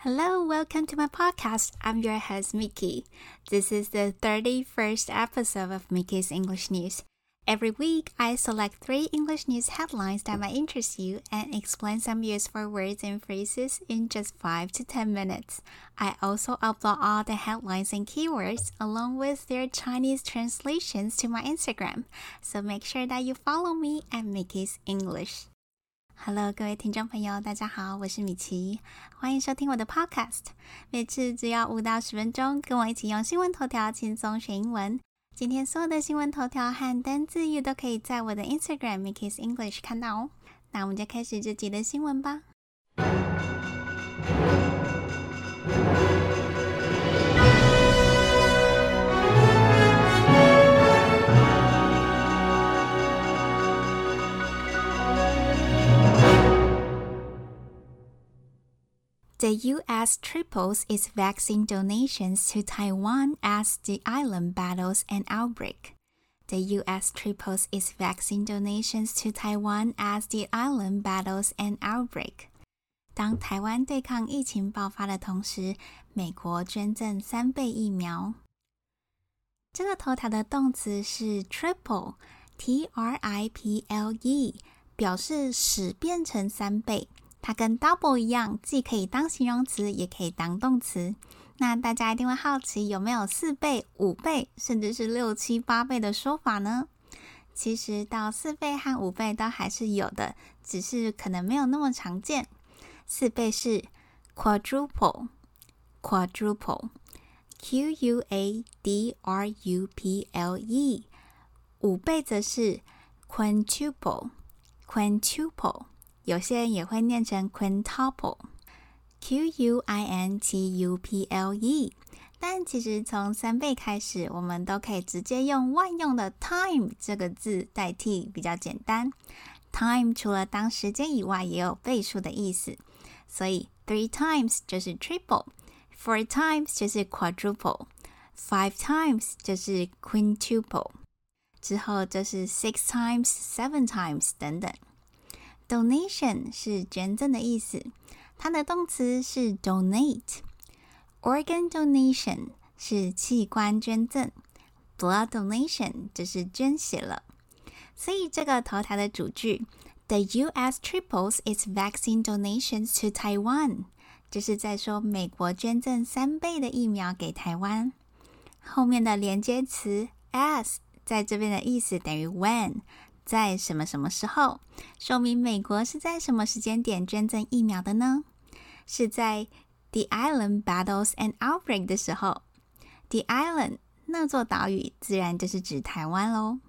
Hello, welcome to my podcast. I'm your host, Mickey. This is the 31st episode of Mickey's English News. Every week, I select three English news headlines that might interest you and explain some useful words and phrases in just 5 to 10 minutes. I also upload all the headlines and keywords along with their Chinese translations to my Instagram, so make sure that you follow me at Mickey's English. Hello，各位听众朋友，大家好，我是米奇，欢迎收听我的 Podcast。每次只要五到十分钟，跟我一起用新闻头条轻松学英文。今天所有的新闻头条和单字语都可以在我的 Instagram Mickey's English 看到哦。那我们就开始这集的新闻吧。The U.S. triples its vaccine donations to Taiwan as the island battles an outbreak. The U.S. triples its vaccine donations to Taiwan as the island battles an outbreak. 当台湾对抗疫情爆发的同时，美国捐赠三倍疫苗。这个头条的动词是 triple，T-R-I-P-L-E，表示使变成三倍。 它跟 double 一样，既可以当形容词，也可以当动词。那大家一定会好奇，有没有四倍、五倍，甚至是六七八倍的说法呢？其实到四倍和五倍都还是有的，只是可能没有那么常见。四倍是 quadruple，quadruple，Q U A D R U P L E。五倍则是 quintuple，quintuple。有些人也会念成 quintuple，Q U I N T U P L E。但其实从三倍开始，我们都可以直接用万用的 time 这个字代替，比较简单。time 除了当时间以外，也有倍数的意思。所以 three times 就是 triple，four times 就是 quadruple，five times 就是 quintuple，之后就是 six times，seven times 等等。Donation 是捐赠的意思，它的动词是 donate。Organ donation 是器官捐赠，blood donation 就是捐血了。所以这个头条的主句，The U.S. triples its vaccine donations to Taiwan，就是在说美国捐赠三倍的疫苗给台湾。后面的连接词 as 在这边的意思等于 when。在什么什么时候？说明美国是在什么时间点捐赠疫苗的呢？是在 The Island Battles and Outbreak 的时候。The Island 那座岛屿自然就是指台湾喽。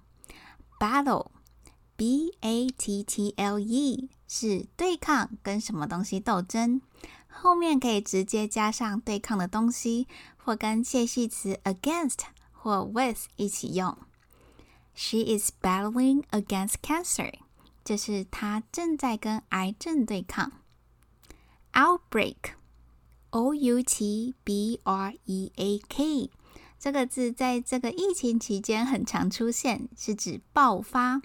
Battle，B A T T L E 是对抗跟什么东西斗争，后面可以直接加上对抗的东西，或跟介系词 against 或 with 一起用。She is battling against cancer，就是她正在跟癌症对抗。Outbreak，O U T B R E A K，这个字在这个疫情期间很常出现，是指爆发。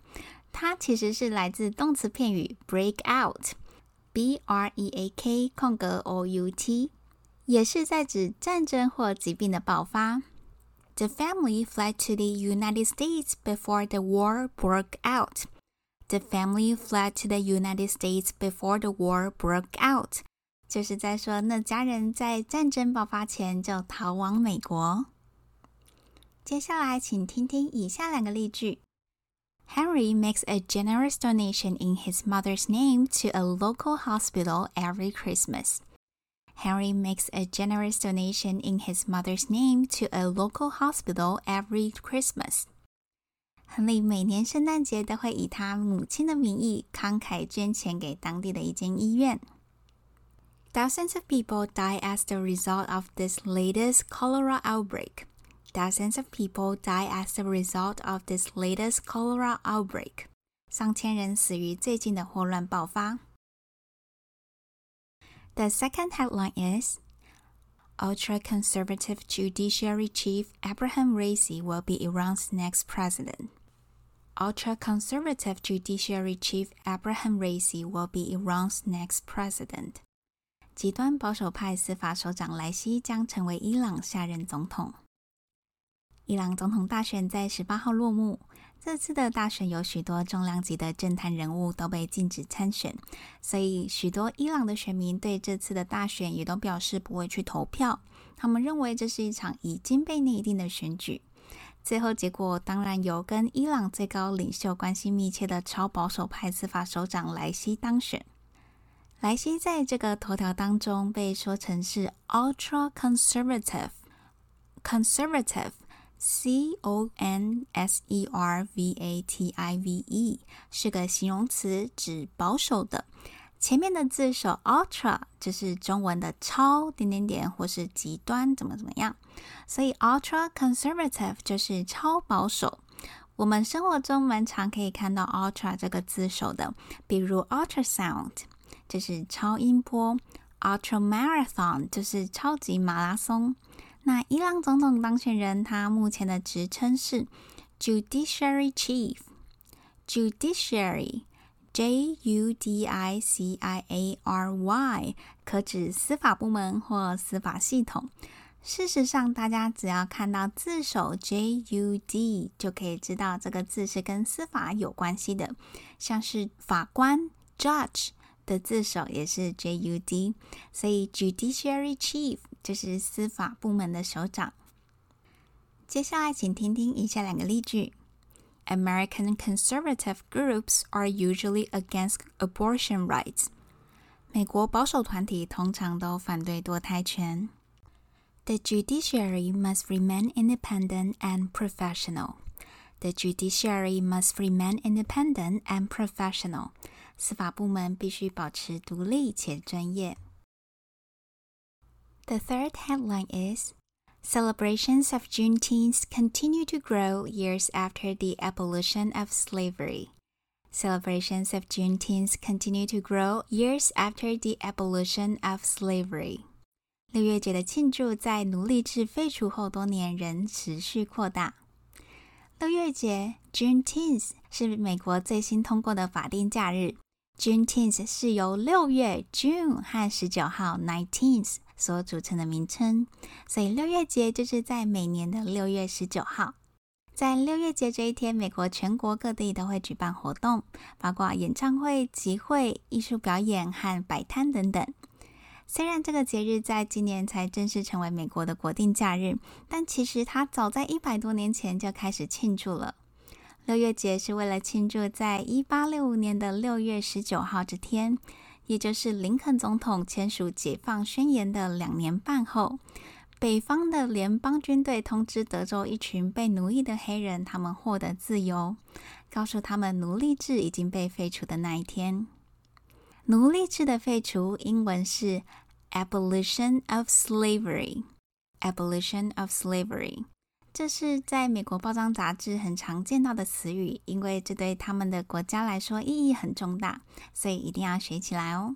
它其实是来自动词片语 break out，B R E A K 空格 O U T，也是在指战争或疾病的爆发。The family fled to the United States before the war broke out. The family fled to the United States before the war broke out. 就是在说那家人在战争爆发前就逃往美国。接下来，请听听以下两个例句：Henry makes a generous donation in his mother's name to a local hospital every Christmas. Henry makes a generous donation in his mother's name to a local hospital every Christmas. 亨利每年圣诞节都会以他母亲的名义慷慨捐钱给当地的一间医院。Thousands of people die as the result of this latest cholera outbreak. Thousands of people die as the result of this latest cholera outbreak. 上千人死于最近的霍乱爆发。 the second headline is Ultra conservative Judiciary Chief Abraham Raisi will be Iran's next president. Ultra conservative Judiciary Chief Abraham Raisi will be Iran's next president. 极端保守派司法首长莱西将成为伊朗下任总统。伊朗总统大选在十八号落幕。 这次的大选有许多重量级的政坛人物都被禁止参选，所以许多伊朗的选民对这次的大选也都表示不会去投票。他们认为这是一场已经被内定的选举。最后结果当然由跟伊朗最高领袖关系密切的超保守派司法首长莱西当选。莱西在这个头条当中被说成是 ultra conservative，conservative。C O N S E R V A T I V E 是个形容词，指保守的。前面的字首 ultra 就是中文的超点点点，或是极端怎么怎么样。所以 ultra conservative 就是超保守。我们生活中蛮常可以看到 ultra 这个字首的，比如 ultrasound 就是超音波，ultra marathon 就是超级马拉松。那伊朗总统当选人，他目前的职称是 Judiciary Chief。Judiciary，J U D I C I A R Y，可指司法部门或司法系统。事实上，大家只要看到字首 J U D，就可以知道这个字是跟司法有关系的，像是法官 Judge。的字首也是 J U D，所以 Judiciary Chief 就是司法部门的首长。接下来，请听听以下两个例句：American conservative groups are usually against abortion rights。美国保守团体通常都反对堕胎权。The judiciary must remain independent and professional. The judiciary must remain independent and professional. 司法部门必须保持独立且专业。 The third headline is Celebrations of Juneteenth continue to grow years after the abolition of slavery. Celebrations of Juneteenth continue to grow years after the abolition of slavery. 六月节的庆祝在奴隶制废除后多年仍持续扩大。六月节 Juneteenth 是美国最新通过的法定假日。Juneteenth 是由六月 June 和十九号 Nineteenth 所组成的名称，所以六月节就是在每年的六月十九号。在六月节这一天，美国全国各地都会举办活动，包括演唱会、集会、艺术表演和摆摊等等。虽然这个节日在今年才正式成为美国的国定假日，但其实它早在一百多年前就开始庆祝了。六月节是为了庆祝，在一八六五年的六月十九号这天，也就是林肯总统签署解放宣言的两年半后，北方的联邦军队通知德州一群被奴役的黑人，他们获得自由，告诉他们奴隶制已经被废除的那一天。奴隶制的废除，英文是 abolition of slavery。abolition of slavery。这是在美国报章杂志很常见到的词语，因为这对他们的国家来说意义很重大，所以一定要学起来哦。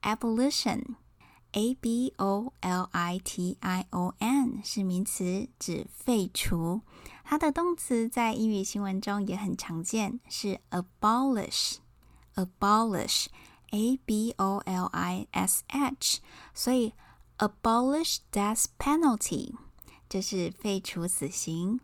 Abolition，A B O L I T I O N 是名词，指废除。它的动词在英语新闻中也很常见，是 abolish，abolish，A B O L I S H，所以 abolish death penalty。就是废除死刑，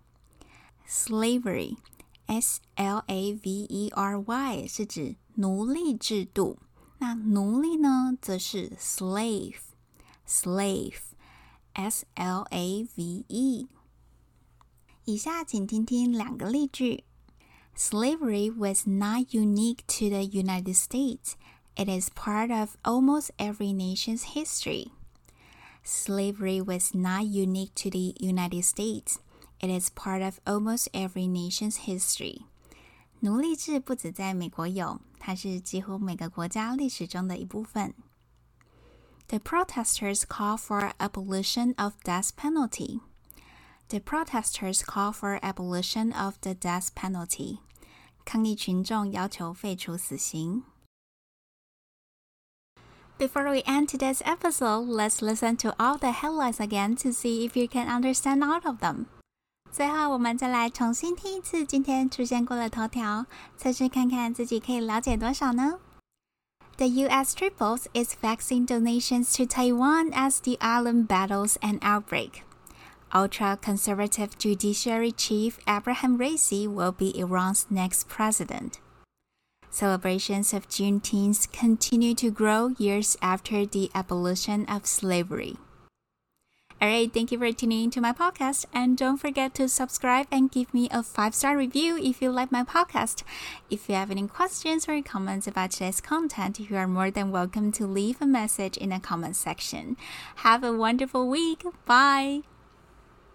slavery，s l a v e r y 是指奴隶制度。那奴隶呢，则是 slave，slave，s l a v e。以下请听听两个例句：Slavery was not unique to the United States. It is part of almost every nation's history. Slavery was not unique to the United States. It is part of almost every nation's history. 奴隶制不止在美国有，它是几乎每个国家历史中的一部分。The protesters call for abolition of death penalty. The protesters call for abolition of the death penalty. 抗议群众要求废除死刑。 before we end today's episode, let's listen to all the headlines again to see if you can understand all of them. 最后，我们再来重新听一次今天出现过的头条，测试看看自己可以了解多少呢 The U.S. triples its vaccine donations to Taiwan as the island battles an outbreak. Ultra conservative Judiciary Chief Abraham Raisi will be Iran's next president. Celebrations of Juneteenth continue to grow years after the abolition of slavery. All right, thank you for tuning into my podcast. And don't forget to subscribe and give me a five star review if you like my podcast. If you have any questions or comments about today's content, you are more than welcome to leave a message in the comment section. Have a wonderful week. Bye.